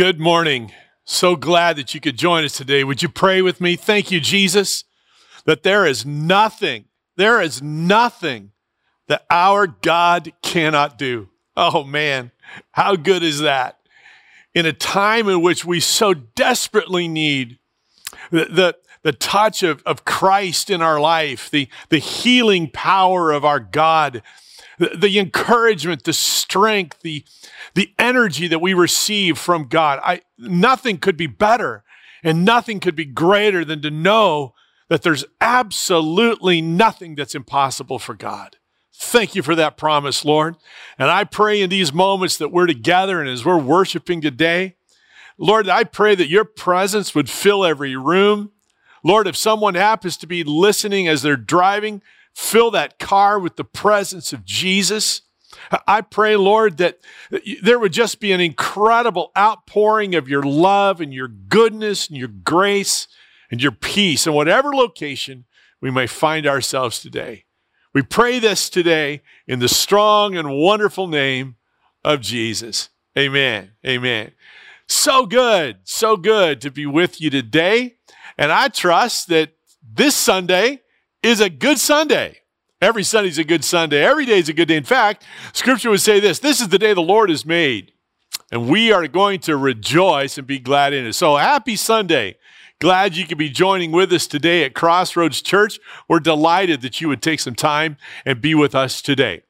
Good morning. So glad that you could join us today. Would you pray with me? Thank you, Jesus, that there is nothing, there is nothing that our God cannot do. Oh man, how good is that? In a time in which we so desperately need the, the, the touch of, of Christ in our life, the, the healing power of our God, the, the encouragement, the strength, the, the energy that we receive from God. I, nothing could be better and nothing could be greater than to know that there's absolutely nothing that's impossible for God. Thank you for that promise, Lord. And I pray in these moments that we're together and as we're worshiping today, Lord, I pray that your presence would fill every room. Lord, if someone happens to be listening as they're driving, fill that car with the presence of Jesus. I pray, Lord, that there would just be an incredible outpouring of your love and your goodness and your grace and your peace in whatever location we may find ourselves today. We pray this today in the strong and wonderful name of Jesus. Amen. Amen. So good, so good to be with you today. And I trust that this Sunday is a good Sunday. Every Sunday's a good Sunday. Every day is a good day. In fact, Scripture would say this this is the day the Lord has made, and we are going to rejoice and be glad in it. So happy Sunday. Glad you could be joining with us today at Crossroads Church. We're delighted that you would take some time and be with us today.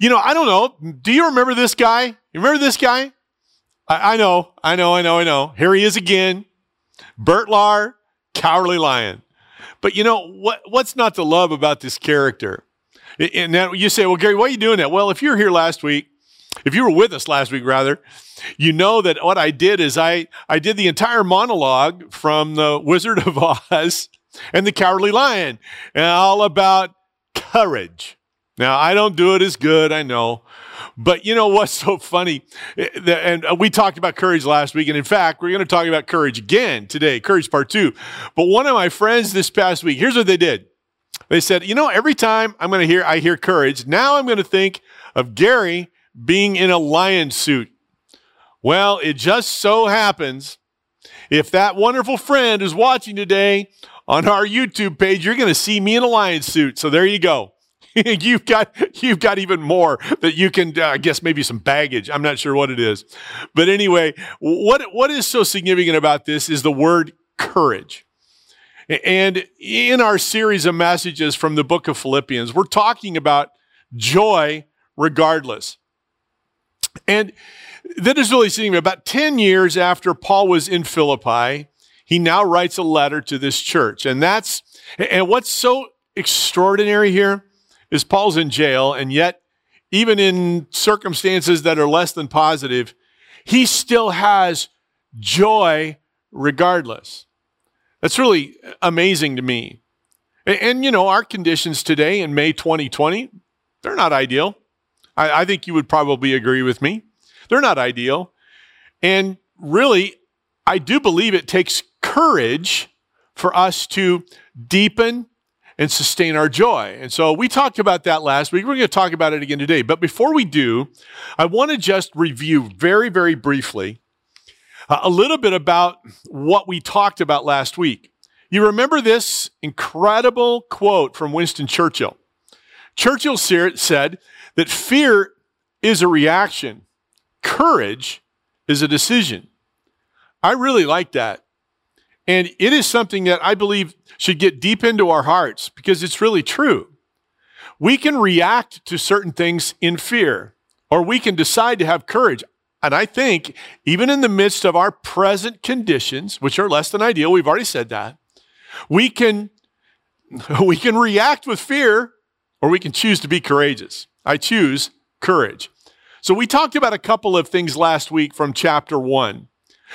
You know, I don't know. Do you remember this guy? You remember this guy? I, I know, I know, I know, I know. Here he is again. Bert Lahr, Cowardly Lion. But you know what? What's not to love about this character? And now you say, "Well, Gary, why are you doing that?" Well, if you were here last week, if you were with us last week, rather, you know that what I did is I I did the entire monologue from the Wizard of Oz and the Cowardly Lion, and all about courage. Now I don't do it as good, I know, but you know what's so funny? Eh, and we talked about courage last week. And in fact, we're going to talk about courage again today, courage part two. But one of my friends this past week, here's what they did. They said, you know, every time I'm going to hear, I hear courage, now I'm going to think of Gary being in a lion suit. Well, it just so happens if that wonderful friend is watching today on our YouTube page, you're going to see me in a lion suit. So there you go. you've got you've got even more that you can uh, I guess maybe some baggage. I'm not sure what it is. But anyway, what what is so significant about this is the word courage. And in our series of messages from the book of Philippians, we're talking about joy regardless. And that is really significant. About 10 years after Paul was in Philippi, he now writes a letter to this church. And that's, and what's so extraordinary here is Paul's in jail, and yet, even in circumstances that are less than positive, he still has joy regardless. That's really amazing to me. And, and, you know, our conditions today in May 2020, they're not ideal. I, I think you would probably agree with me. They're not ideal. And really, I do believe it takes courage for us to deepen and sustain our joy. And so we talked about that last week. We're going to talk about it again today. But before we do, I want to just review very, very briefly uh, a little bit about what we talked about last week. You remember this incredible quote from Winston Churchill. Churchill said that fear is a reaction, courage is a decision. I really like that. And it is something that I believe should get deep into our hearts because it's really true. We can react to certain things in fear, or we can decide to have courage. And I think even in the midst of our present conditions, which are less than ideal, we've already said that, we can, we can react with fear or we can choose to be courageous. I choose courage. So we talked about a couple of things last week from chapter one.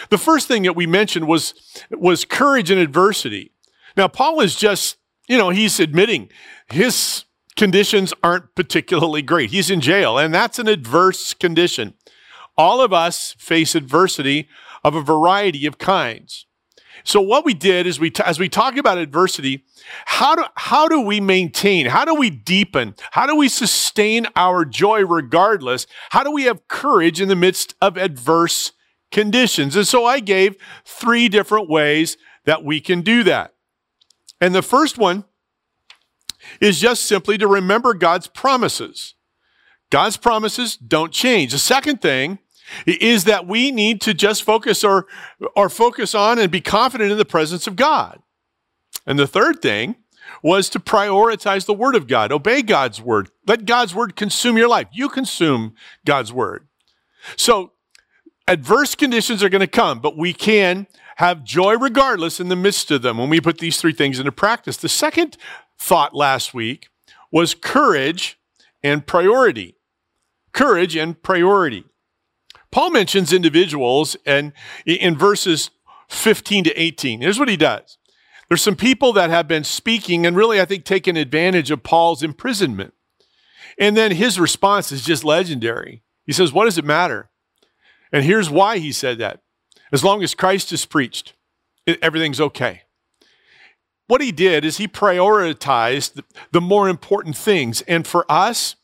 The first thing that we mentioned was, was courage in adversity. Now, Paul is just, you know, he's admitting his conditions aren't particularly great. He's in jail, and that's an adverse condition. All of us face adversity of a variety of kinds. So what we did is we, as we talk about adversity, how do, how do we maintain? How do we deepen? How do we sustain our joy regardless? How do we have courage in the midst of adverse conditions. And so I gave three different ways that we can do that. And the first one is just simply to remember God's promises. God's promises don't change. The second thing is that we need to just focus or, or focus on and be confident in the presence of God. And the third thing was to prioritize the word of God, obey God's word, let God's word consume your life. You consume God's word. So adverse conditions are going to come, but we can have joy regardless in the midst of them when we put these three things into practice. The second thought last week was courage and priority. Courage and priority. Paul mentions individuals and in verses 15 to 18. Here's what he does. There's some people that have been speaking and really, I think, taken advantage of Paul's imprisonment. And then his response is just legendary. He says, What does it matter? And here's why he said that. As long as Christ is preached, everything's okay. What he did is he prioritized the more important things. And for us,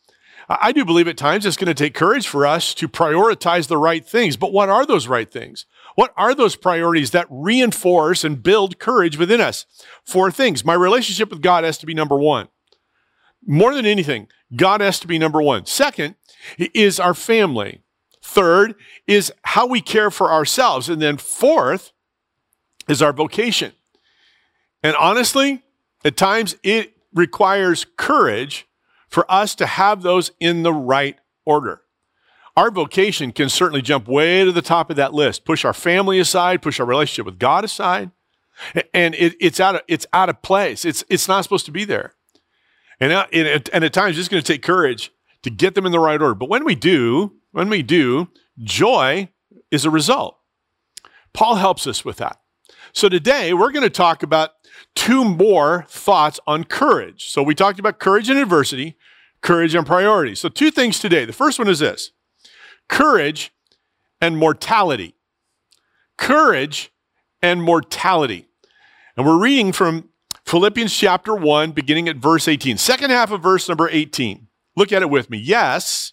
I do believe at times it's going to take courage for us to prioritize the right things. But what are those right things? What are those priorities that reinforce and build courage within us? Four things. My relationship with God has to be number one. More than anything, God has to be number one. Second is our family. Third is how we care for ourselves. And then fourth is our vocation. And honestly, at times it requires courage for us to have those in the right order. Our vocation can certainly jump way to the top of that list, push our family aside, push our relationship with God aside, and it, it's out of it's out of place. It's it's not supposed to be there, and uh, and, and at times it's going to take courage to get them in the right order. But when we do, when we do, joy is a result. Paul helps us with that. So today we're going to talk about two more thoughts on courage. So we talked about courage and adversity, courage and priority. So two things today. The first one is this courage and mortality. Courage and mortality. And we're reading from Philippians chapter 1, beginning at verse 18, second half of verse number 18. Look at it with me. Yes,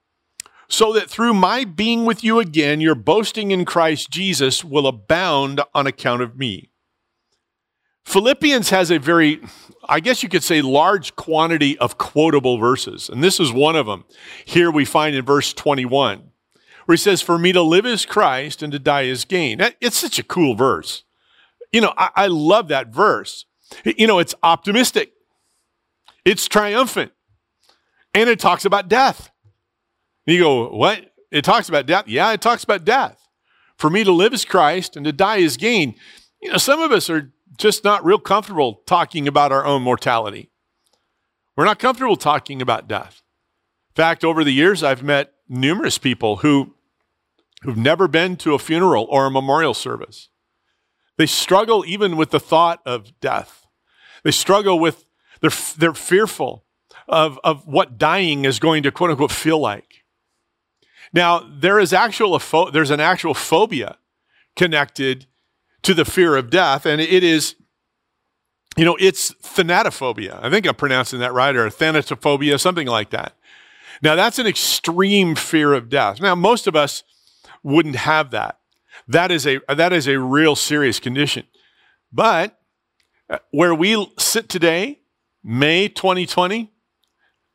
so that through my being with you again, your boasting in Christ Jesus will abound on account of me. Philippians has a very, I guess you could say, large quantity of quotable verses, and this is one of them. Here we find in verse 21 where he says, For me to live is Christ and to die is gain. It's such a cool verse. You know, I, I love that verse. You know, it's optimistic, it's triumphant, and it talks about death. You go, What? It talks about death? Yeah, it talks about death. For me to live is Christ and to die is gain. You know, some of us are just not real comfortable talking about our own mortality. We're not comfortable talking about death. In fact, over the years, I've met numerous people who, who've never been to a funeral or a memorial service. They struggle even with the thought of death. They struggle with, they're, they're fearful of, of what dying is going to quote unquote feel like. Now, there is actual, there's an actual phobia connected to the fear of death, and it is, you know, it's thanatophobia. I think I'm pronouncing that right, or thanatophobia, something like that. Now, that's an extreme fear of death. Now, most of us wouldn't have that. That is a, that is a real serious condition. But uh, where we sit today, May 2020,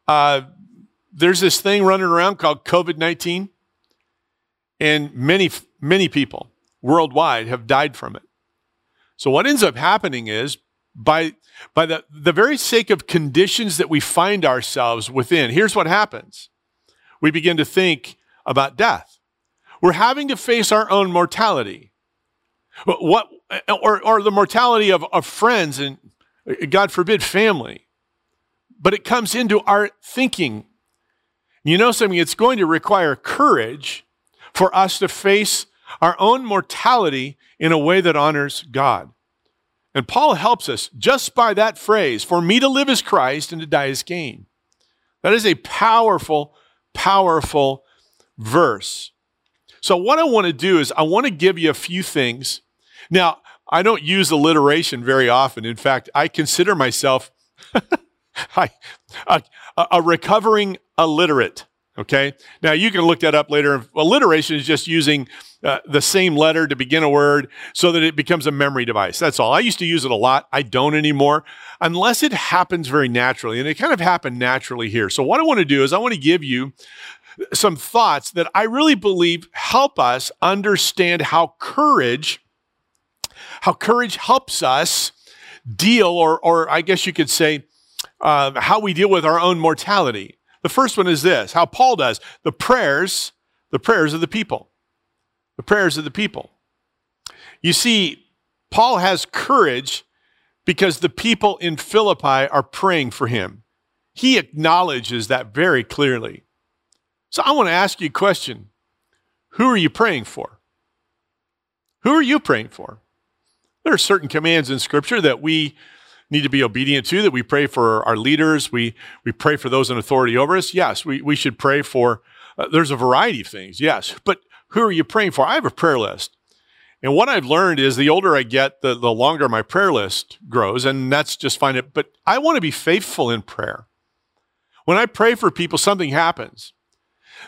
uh, there's this thing running around called COVID 19, and many, many people worldwide have died from it. So, what ends up happening is by, by the, the very sake of conditions that we find ourselves within, here's what happens. We begin to think about death. We're having to face our own mortality. What, or, or the mortality of, of friends and, God forbid, family. But it comes into our thinking. You know something? It's going to require courage for us to face our own mortality in a way that honors God. And Paul helps us just by that phrase for me to live as Christ and to die as gain. That is a powerful, powerful verse. So, what I want to do is, I want to give you a few things. Now, I don't use alliteration very often. In fact, I consider myself a, a recovering illiterate. Okay. Now you can look that up later. Alliteration is just using uh, the same letter to begin a word so that it becomes a memory device. That's all. I used to use it a lot. I don't anymore unless it happens very naturally. And it kind of happened naturally here. So what I want to do is I want to give you some thoughts that I really believe help us understand how courage, how courage helps us deal, or, or I guess you could say, uh, how we deal with our own mortality. The first one is this how Paul does the prayers, the prayers of the people. The prayers of the people. You see, Paul has courage because the people in Philippi are praying for him. He acknowledges that very clearly. So I want to ask you a question Who are you praying for? Who are you praying for? There are certain commands in Scripture that we need to be obedient to, that we pray for our leaders, we, we pray for those in authority over us. Yes, we, we should pray for, uh, there's a variety of things, yes. But who are you praying for? I have a prayer list. And what I've learned is the older I get, the, the longer my prayer list grows, and that's just fine. But I want to be faithful in prayer. When I pray for people, something happens.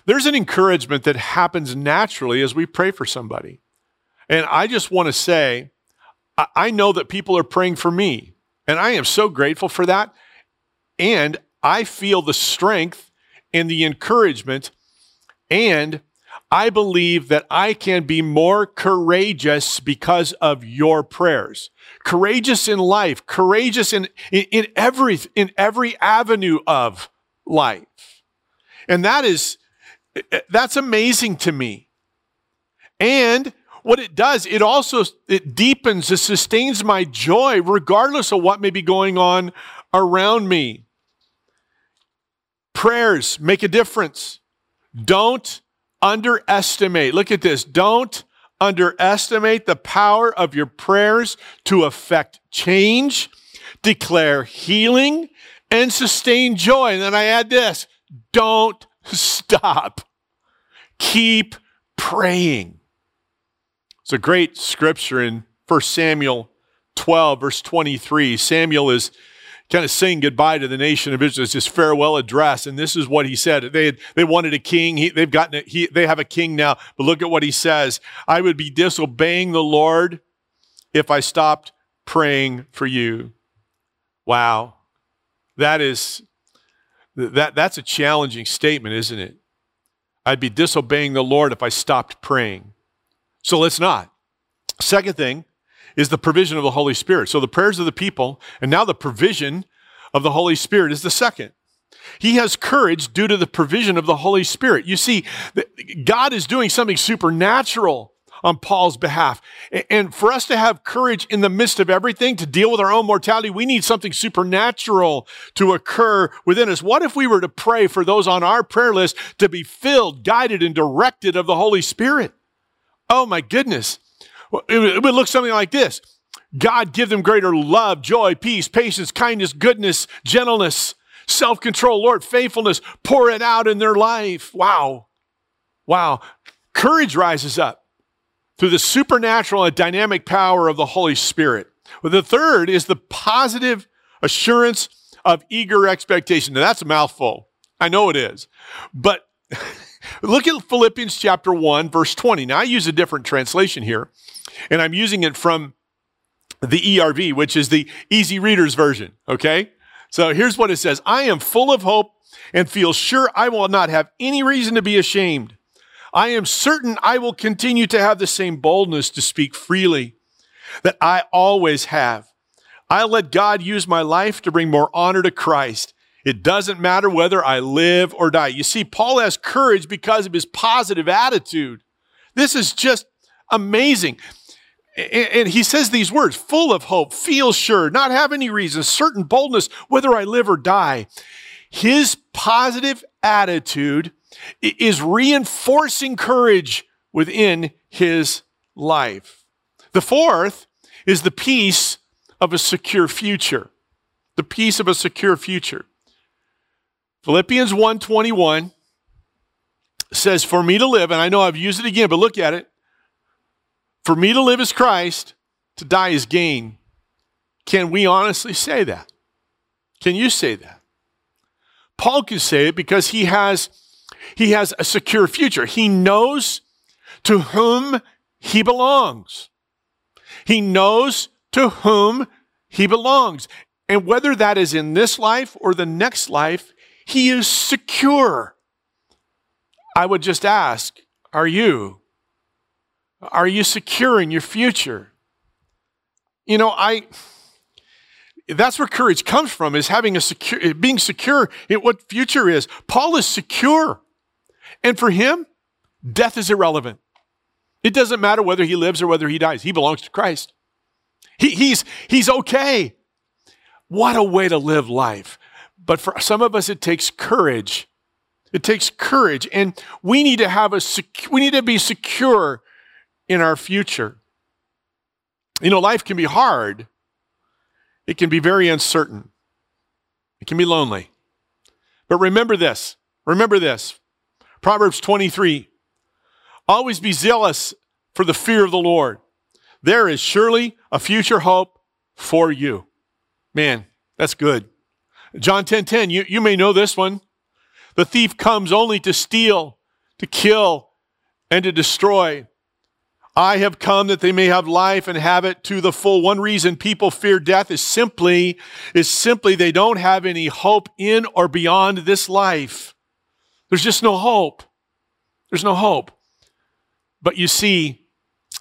There's an encouragement that happens naturally as we pray for somebody. And I just want to say, I know that people are praying for me. And I am so grateful for that. And I feel the strength and the encouragement. And I believe that I can be more courageous because of your prayers. Courageous in life, courageous in, in, in every, in every avenue of life. And that is, that's amazing to me. And what it does, it also it deepens, it sustains my joy regardless of what may be going on around me. Prayers make a difference. Don't underestimate. Look at this. Don't underestimate the power of your prayers to affect change, declare healing, and sustain joy. And then I add this don't stop. Keep praying. It's a great scripture in 1 Samuel 12, verse 23. Samuel is kind of saying goodbye to the nation of Israel. It's his farewell address. And this is what he said. They, had, they wanted a king. He, they've gotten it. He, they have a king now. But look at what he says. I would be disobeying the Lord if I stopped praying for you. Wow. That is, that, that's a challenging statement, isn't it? I'd be disobeying the Lord if I stopped praying. So let's not. Second thing is the provision of the Holy Spirit. So the prayers of the people, and now the provision of the Holy Spirit is the second. He has courage due to the provision of the Holy Spirit. You see, God is doing something supernatural on Paul's behalf. And for us to have courage in the midst of everything, to deal with our own mortality, we need something supernatural to occur within us. What if we were to pray for those on our prayer list to be filled, guided, and directed of the Holy Spirit? Oh my goodness. It would look something like this God give them greater love, joy, peace, patience, kindness, goodness, gentleness, self control, Lord, faithfulness. Pour it out in their life. Wow. Wow. Courage rises up through the supernatural and dynamic power of the Holy Spirit. Well, the third is the positive assurance of eager expectation. Now, that's a mouthful. I know it is. But Look at Philippians chapter 1, verse 20. Now, I use a different translation here, and I'm using it from the ERV, which is the easy reader's version. Okay? So here's what it says I am full of hope and feel sure I will not have any reason to be ashamed. I am certain I will continue to have the same boldness to speak freely that I always have. I let God use my life to bring more honor to Christ. It doesn't matter whether I live or die. You see, Paul has courage because of his positive attitude. This is just amazing. And he says these words full of hope, feel sure, not have any reason, certain boldness, whether I live or die. His positive attitude is reinforcing courage within his life. The fourth is the peace of a secure future. The peace of a secure future. Philippians 1:21 says, For me to live, and I know I've used it again, but look at it. For me to live is Christ, to die is gain. Can we honestly say that? Can you say that? Paul can say it because he has, he has a secure future. He knows to whom he belongs. He knows to whom he belongs. And whether that is in this life or the next life, he is secure. I would just ask, are you? Are you secure in your future? You know, I that's where courage comes from is having a secure being secure in what future is. Paul is secure. And for him, death is irrelevant. It doesn't matter whether he lives or whether he dies. He belongs to Christ. He, he's, he's okay. What a way to live life. But for some of us, it takes courage it takes courage, and we need to have a sec- we need to be secure in our future. You know, life can be hard. It can be very uncertain. It can be lonely. But remember this. Remember this. Proverbs 23. Always be zealous for the fear of the Lord. There is surely a future hope for you. Man, that's good. John 10 10, you, you may know this one. The thief comes only to steal, to kill, and to destroy. I have come that they may have life and have it to the full. One reason people fear death is simply is simply they don't have any hope in or beyond this life. There's just no hope. There's no hope. But you see,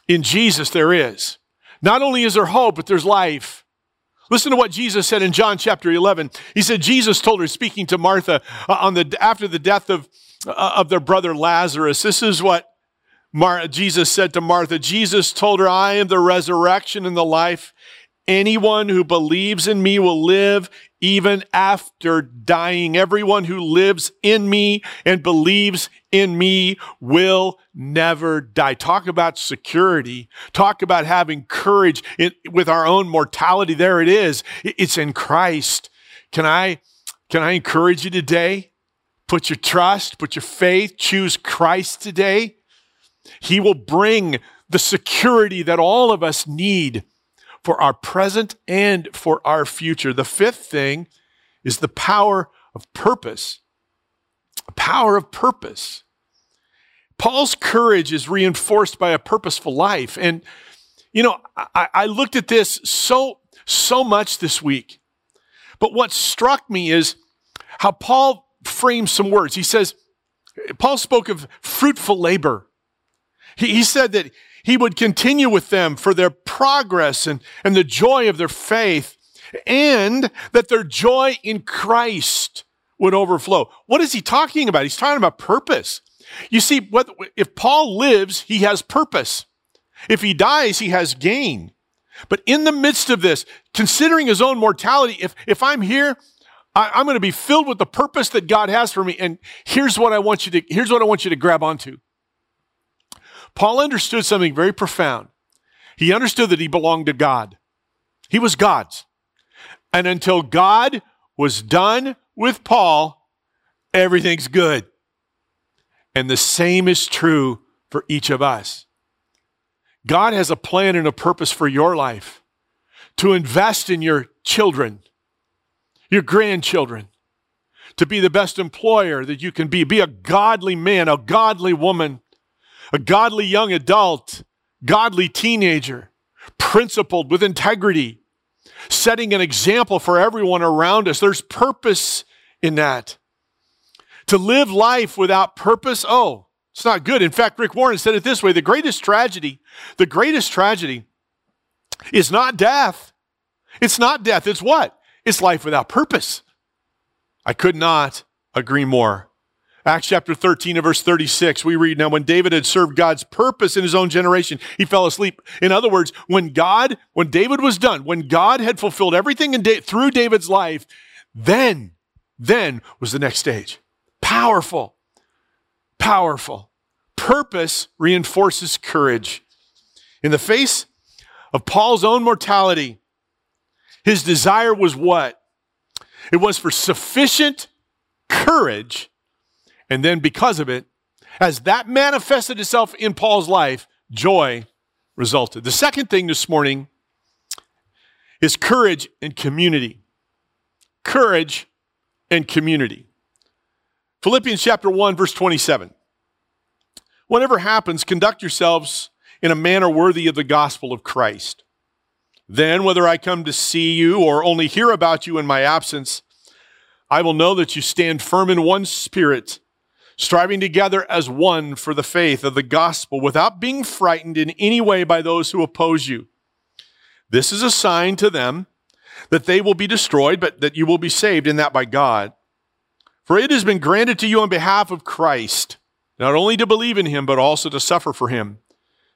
in Jesus there is. Not only is there hope, but there's life. Listen to what Jesus said in John chapter 11. He said, Jesus told her, speaking to Martha uh, on the, after the death of, uh, of their brother Lazarus, this is what Mar- Jesus said to Martha. Jesus told her, I am the resurrection and the life. Anyone who believes in me will live even after dying. Everyone who lives in me and believes in me will never die. Talk about security. Talk about having courage in, with our own mortality. There it is. It's in Christ. Can I, can I encourage you today? Put your trust, put your faith, choose Christ today. He will bring the security that all of us need for our present and for our future. The fifth thing is the power of purpose. Power of purpose. Paul's courage is reinforced by a purposeful life. And, you know, I, I looked at this so, so much this week. But what struck me is how Paul frames some words. He says, Paul spoke of fruitful labor. He, he said that he would continue with them for their progress and, and the joy of their faith, and that their joy in Christ would overflow. What is he talking about? He's talking about purpose. You see, what, if Paul lives, he has purpose. If he dies, he has gain. But in the midst of this, considering his own mortality, if, if I'm here, I, I'm going to be filled with the purpose that God has for me. And here's what I want you to, here's what I want you to grab onto. Paul understood something very profound. He understood that he belonged to God. He was God's. And until God was done with Paul, everything's good. And the same is true for each of us. God has a plan and a purpose for your life to invest in your children, your grandchildren, to be the best employer that you can be, be a godly man, a godly woman, a godly young adult, godly teenager, principled with integrity, setting an example for everyone around us. There's purpose in that. To live life without purpose, oh, it's not good. In fact, Rick Warren said it this way the greatest tragedy, the greatest tragedy is not death, It's not death. It's what? It's life without purpose. I could not agree more. Acts chapter 13 and verse 36, we read, Now when David had served God's purpose in his own generation, he fell asleep. In other words, when God, when David was done, when God had fulfilled everything in da- through David's life, then, then was the next stage. Powerful. Powerful. Purpose reinforces courage. In the face of Paul's own mortality, his desire was what? It was for sufficient courage and then because of it, as that manifested itself in Paul's life, joy resulted. The second thing this morning is courage and community. Courage and community. Philippians chapter 1, verse 27. Whatever happens, conduct yourselves in a manner worthy of the gospel of Christ. Then, whether I come to see you or only hear about you in my absence, I will know that you stand firm in one spirit striving together as one for the faith of the gospel without being frightened in any way by those who oppose you. This is a sign to them that they will be destroyed, but that you will be saved, and that by God. For it has been granted to you on behalf of Christ, not only to believe in him, but also to suffer for him,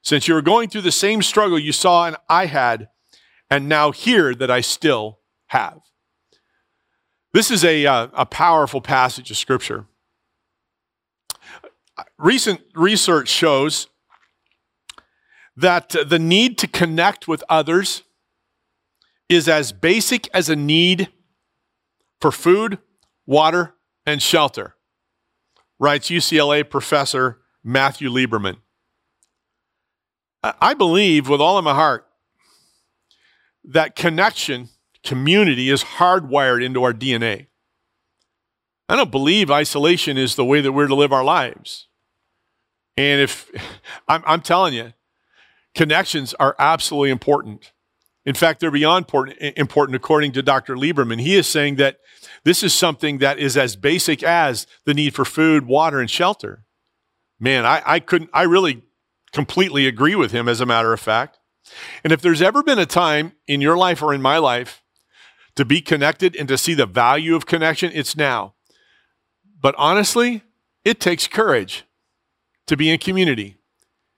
since you are going through the same struggle you saw and I had, and now hear that I still have. This is a, uh, a powerful passage of Scripture. Recent research shows that the need to connect with others is as basic as a need for food, water, and shelter, writes UCLA professor Matthew Lieberman. I believe with all of my heart that connection, community, is hardwired into our DNA. I don't believe isolation is the way that we're to live our lives. And if I'm, I'm telling you, connections are absolutely important. In fact, they're beyond important, important according to Dr. Lieberman. He is saying that this is something that is as basic as the need for food, water, and shelter. Man, I, I couldn't, I really completely agree with him, as a matter of fact. And if there's ever been a time in your life or in my life to be connected and to see the value of connection, it's now. But honestly, it takes courage to be in community.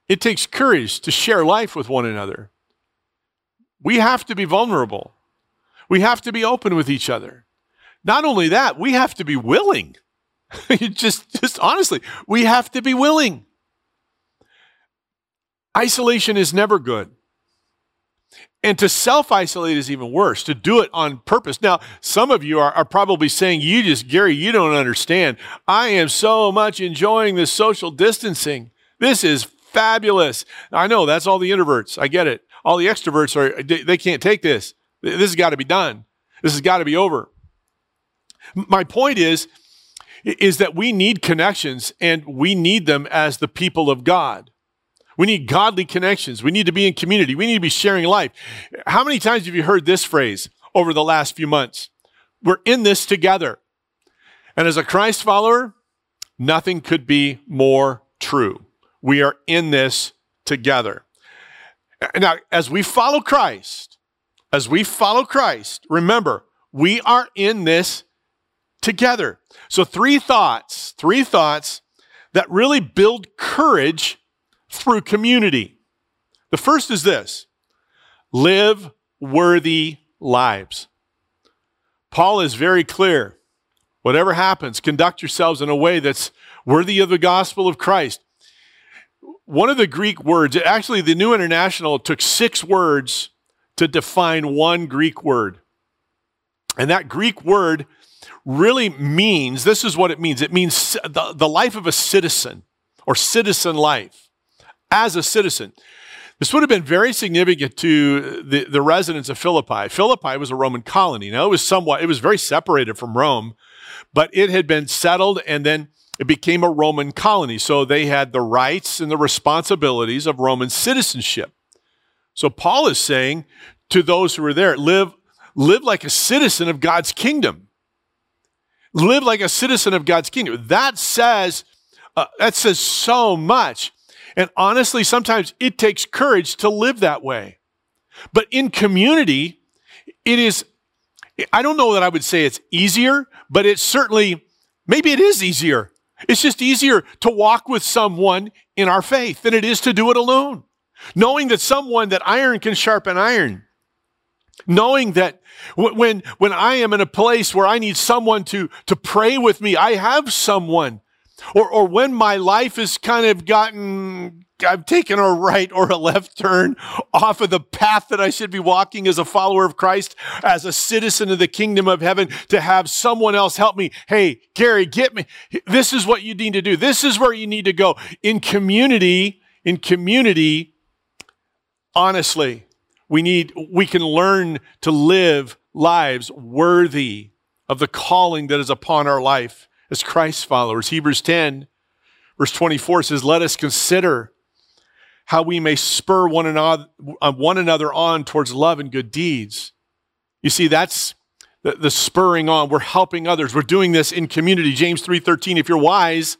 It takes courage to share life with one another. We have to be vulnerable. We have to be open with each other. Not only that, we have to be willing. just, just honestly, we have to be willing. Isolation is never good. And to self isolate is even worse, to do it on purpose. Now, some of you are, are, probably saying, You just, Gary, you don't understand. I am so much enjoying this social distancing. This is fabulous. I know that's all the introverts. I get it. All the extroverts are, they can't take this. This has got to be done. This has got to be over. My point is, is that we need connections and we need them as the people of God. We need godly connections. We need to be in community. We need to be sharing life. How many times have you heard this phrase over the last few months? We're in this together. And as a Christ follower, nothing could be more true. We are in this together. Now, as we follow Christ, as we follow Christ, remember, we are in this together. So, three thoughts, three thoughts that really build courage through community. The first is this live worthy lives. Paul is very clear. Whatever happens, conduct yourselves in a way that's worthy of the gospel of Christ. One of the Greek words, actually, the New International took six words to define one Greek word. And that Greek word really means this is what it means it means the, the life of a citizen or citizen life as a citizen. This would have been very significant to the, the residents of Philippi. Philippi was a Roman colony. Now, it was somewhat, it was very separated from Rome, but it had been settled and then it became a Roman colony. So they had the rights and the responsibilities of Roman citizenship. So Paul is saying to those who are there, live, live like a citizen of God's kingdom. Live like a citizen of God's kingdom. That says, uh, that says so much and honestly, sometimes it takes courage to live that way. But in community, it is, I don't know that I would say it's easier, but it's certainly, maybe it is easier. It's just easier to walk with someone in our faith than it is to do it alone. Knowing that someone that iron can sharpen iron. Knowing that when, when I am in a place where I need someone to, to pray with me, I have someone. Or, or when my life has kind of gotten, I've taken a right or a left turn off of the path that I should be walking as a follower of Christ, as a citizen of the kingdom of heaven, to have someone else help me. Hey, Gary, get me. This is what you need to do. This is where you need to go. In community, in community, honestly, we need, we can learn to live lives worthy of the calling that is upon our life as Christ followers. Hebrews 10, verse 24 says, Let us consider how we may spur one another, uh, one another on towards love and good deeds. You see, that's the, the spurring on. We're helping others. We're doing this in community. James 3:13, if you're wise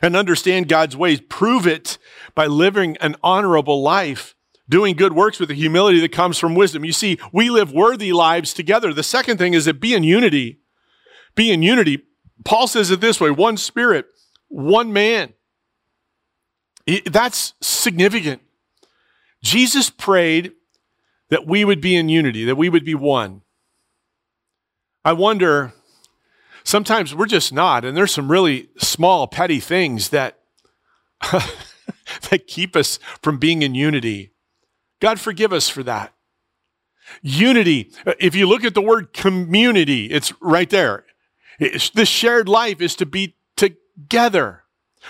and understand God's ways, prove it by living an honorable life doing good works with the humility that comes from wisdom. You see, we live worthy lives together. The second thing is that be in unity. Be in unity. Paul says it this way one spirit, one man. That's significant. Jesus prayed that we would be in unity, that we would be one. I wonder, sometimes we're just not, and there's some really small, petty things that, that keep us from being in unity. God, forgive us for that. Unity, uh, if you look at the word community, it's right there. It's, this shared life is to be together.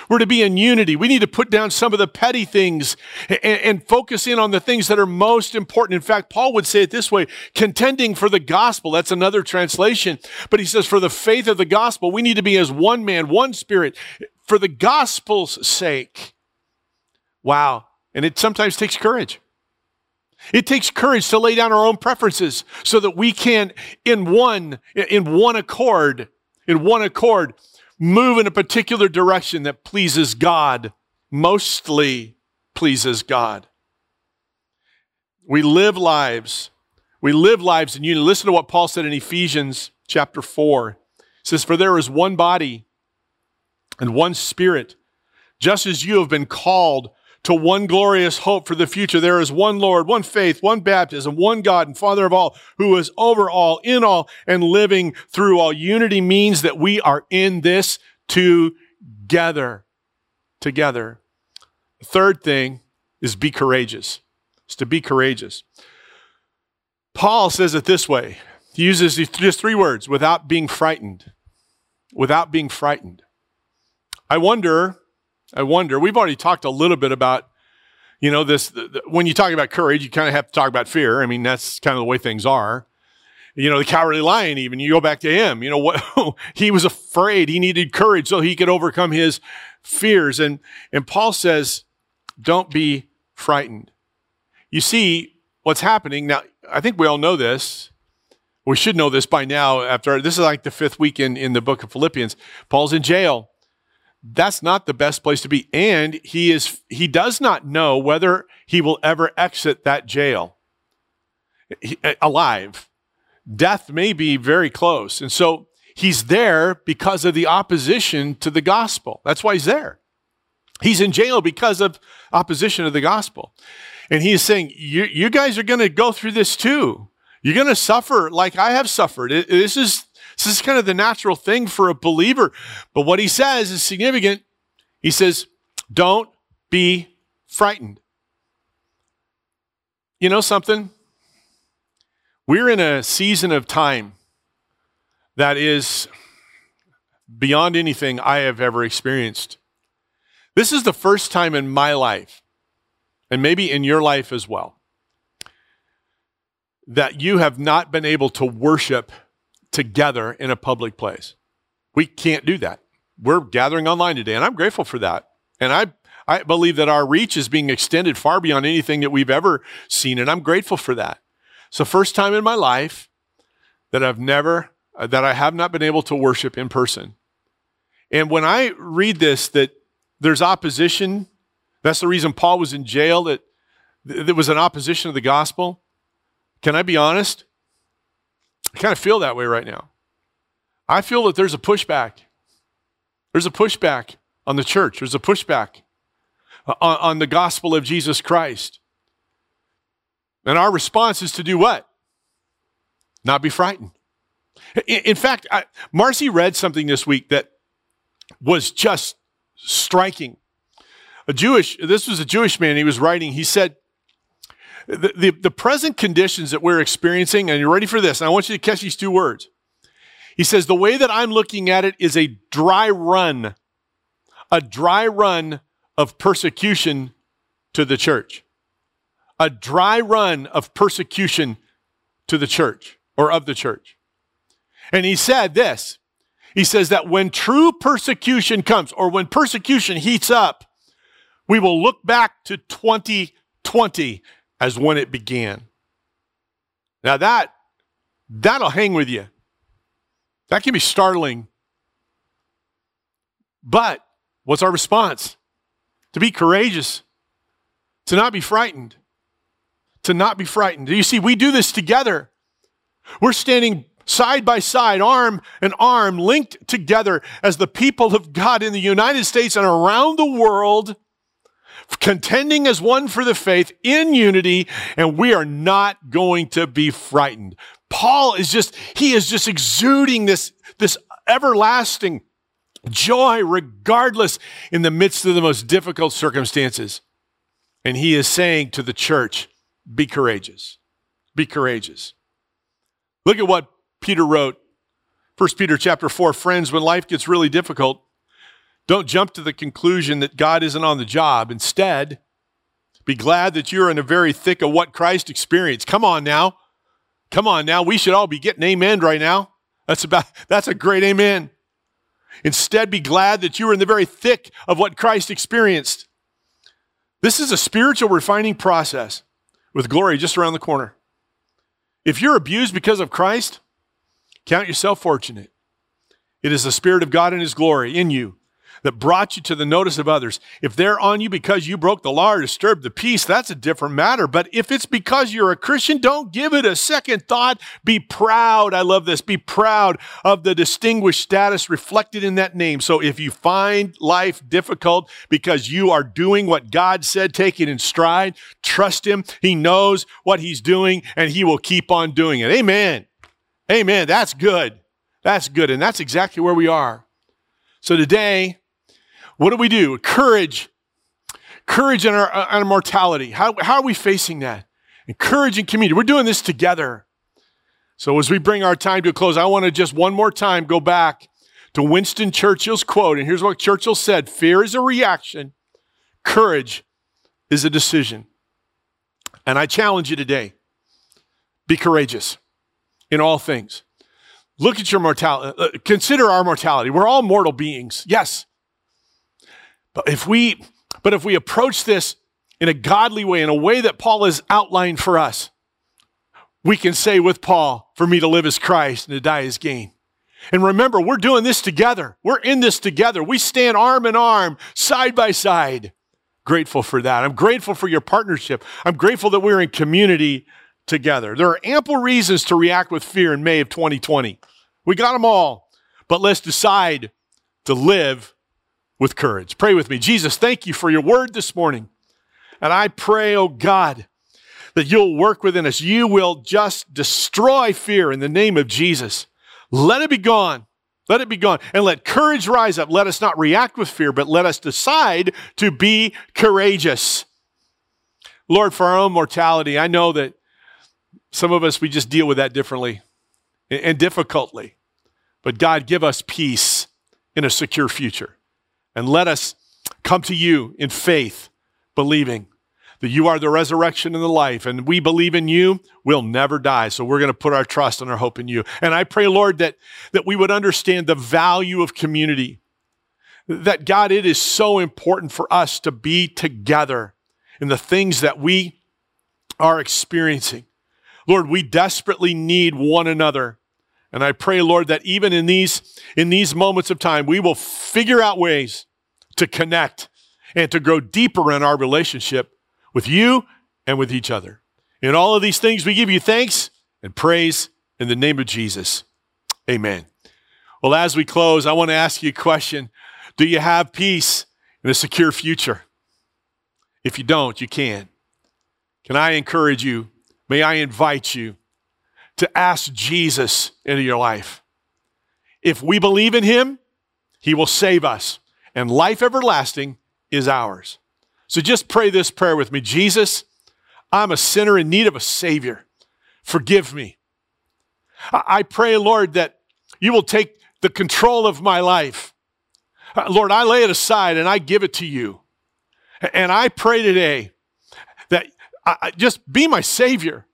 We're to be in unity. We need to put down some of the petty things and, and, focus in on the things that are most important. In fact, Paul would say it this way contending for the gospel. That's another translation. But he says, for the faith of the gospel, we need to be as one man, one spirit, for the gospel's sake. Wow. And it sometimes takes courage. It takes courage to lay down our own preferences so that we can, in one, in one accord, in one accord, move in a particular direction that pleases God, mostly pleases God. We live lives. We live lives in unity. Listen to what Paul said in Ephesians chapter 4. It says, For there is one body and one spirit, just as you have been called to one glorious hope for the future. There is one Lord, one faith, one baptism, one God and Father of all, who is over all, in all, and living through all. Unity means that we are in this together. Together. The third thing is be courageous. It's to be courageous. Paul says it this way. He uses just three words without being frightened. Without being frightened. I wonder I wonder, we've already talked a little bit about, you know, this, the, the, when you talk about courage, you kind of have to talk about fear. I mean, that's kind of the way things are. You know, the cowardly lion, even, you go back to him, you know, what he was afraid. He needed courage so he could overcome his fears. And, and Paul says, don't be frightened. You see what's happening. Now, I think we all know this. We should know this by now after this is like the fifth week in, in the book of Philippians. Paul's in jail that's not the best place to be. And he is he does not know whether he will ever exit that jail. He, eh, alive. Death may be very close. And so he's there because of the opposition to the gospel. That's why he's there. He's in jail because of opposition to the gospel. And he's saying you, you guys are going to go through this too. You're going to suffer like i have suffered. It, this is this is kind of the natural thing for a believer. But what he says is significant. He says, don't be frightened. You know something? We're in a season of time that is beyond anything I have ever experienced. This is the first time in my life, and maybe in your life as well, that you have not been able to worship together in a public place. We can't do that. We're gathering online today, and I'm grateful for that. And I, I believe that our reach is being extended far beyond anything that we've ever seen, and I'm grateful for that. So, first time in my life that I've never, uh, that I have not been able to worship in person. And when I read this, that there's opposition, that's the reason Paul was in jail, that there was an opposition of the gospel. Can I be honest? I kind of feel that way right now. I feel that there's a pushback. There's a pushback on the church. There's a pushback uh, on, on the gospel of Jesus Christ. And our response is to do what? Not be frightened. In, in fact, I, Marcy read something this week that was just striking. A Jewish, this was a Jewish man, he was writing, he said, the, the, the present conditions that we're experiencing, and you're ready for this, and I want you to catch these two words. He says, the way that I'm looking at it is a dry run, a dry run of persecution to the church. A dry run of persecution to the church or of the church. And he said this he says that when true persecution comes or when persecution heats up, we will look back to 2020 as when it began. Now that that'll hang with you. That can be startling. But what's our response? To be courageous, to not be frightened, to not be frightened. You see, we do this together. We're standing side by side, arm in arm, linked together as the people of God in the United States and around the world, contending as one for the faith in unity, and we are not going to be frightened. Paul is just, he is just exuding this, this everlasting joy, regardless in the midst of the most difficult circumstances. And he is saying to the church, be courageous. Be courageous. Look at what Peter wrote. 1 Peter chapter 4, friends, when life gets really difficult, don't jump to the conclusion that God isn't on the job. Instead, be glad that you're in the very thick of what Christ experienced. Come on now. Come on now. We should all be getting amen right now. That's about that's a great amen. Instead, be glad that you are in the very thick of what Christ experienced. This is a spiritual refining process with glory just around the corner. If you're abused because of Christ, count yourself fortunate. It is the Spirit of God and His glory in you that brought you to the notice of others. If they're on you because you broke the law or disturbed the peace, that's a different matter. But if it's because you're a Christian, don't give it a second thought. Be proud. I love this. Be proud of the distinguished status reflected in that name. So if you find life difficult because you are doing what God said, take it in stride. Trust Him. He knows what He's doing and He will keep on doing it. Amen. Amen. That's good. That's good. And that's exactly where we are. So today, what do we do? Courage. Courage in our, our mortality. How, how are we facing that? And courage and community. We're doing this together. So as we bring our time to a close, I want to just one more time go back to Winston Churchill's quote. And here's what Churchill said Fear is a reaction, courage is a decision. And I challenge you today be courageous in all things. Look at your mortality. Uh, consider our mortality. We're all mortal beings. Yes. But if we but if we approach this in a godly way, in a way that Paul has outlined for us, we can say with Paul, for me to live as Christ and to die as gain. And remember, we're doing this together. We're in this together. We stand arm in arm, side by side. Grateful for that. I'm grateful for your partnership. I'm grateful that we're in community together. There are ample reasons to react with fear in May of 2020. We got them all. But let's decide to live with courage. Pray with me. Jesus, thank you for your word this morning. And I pray, oh God, that you'll work within us. You will just destroy fear in the name of Jesus. Let it be gone. Let it be gone. And let courage rise up. Let us not react with fear, but let us decide to be courageous. Lord, for our own mortality, I know that some of us, we just deal with that differently and difficultly. But God, give us peace in a secure future. And let us come to you in faith, believing that you are the resurrection and the life, and we believe in you, we'll never die. So we're going to put our trust and our hope in you. And I pray, Lord, that, that we would understand the value of community. That God, it is so important for us to be together in the things that we are experiencing. Lord, we desperately need one another. And I pray, Lord, that even in these, in these moments of time, we will figure out ways to connect and to grow deeper in our relationship with you and with each other. In all of these things, we give you thanks and praise In the name of Jesus, amen. Well, as we close, I want to ask you a question Do you have peace and a secure future? If you don't, you can. Can I encourage you? May I invite you to ask Jesus into your life. If we believe in him, he will save us, and life everlasting is ours. So just pray this prayer with me Jesus, I'm a sinner in need of a Savior. Forgive me. I pray, Lord, that you will take the control of my life. Uh, Lord, I lay it aside and I give it to you. And I pray today that I, just be my Savior.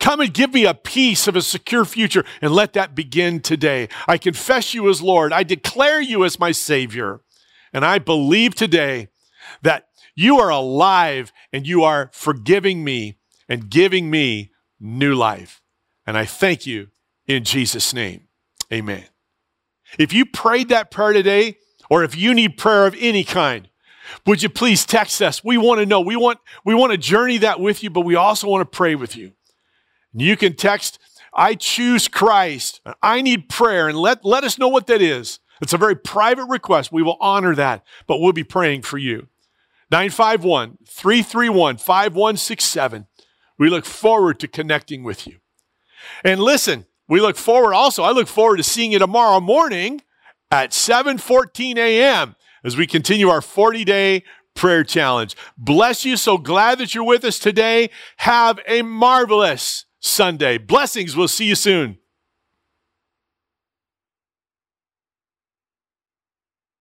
Come and give me a peace of a secure future and let that begin today. I confess you as Lord. I declare you as my Savior. And I believe today that you are alive and you are forgiving me and giving me new life. And I thank you in Jesus' name. Amen. If you prayed that prayer today, or if you need prayer of any kind, would you please text us? We want to know. We want, we want to journey that with you, but we also want to pray with you. You can text, I choose Christ. I need prayer, and let, let us know what that is. It's a very private request. We will honor that, but we'll be praying for you. 951 331 5167. We look forward to connecting with you. And listen, we look forward also, I look forward to seeing you tomorrow morning at 7:14 a.m. as we continue our 40-day prayer challenge. Bless you. So glad that you're with us today. Have a marvelous Sunday. Blessings. We'll see you soon.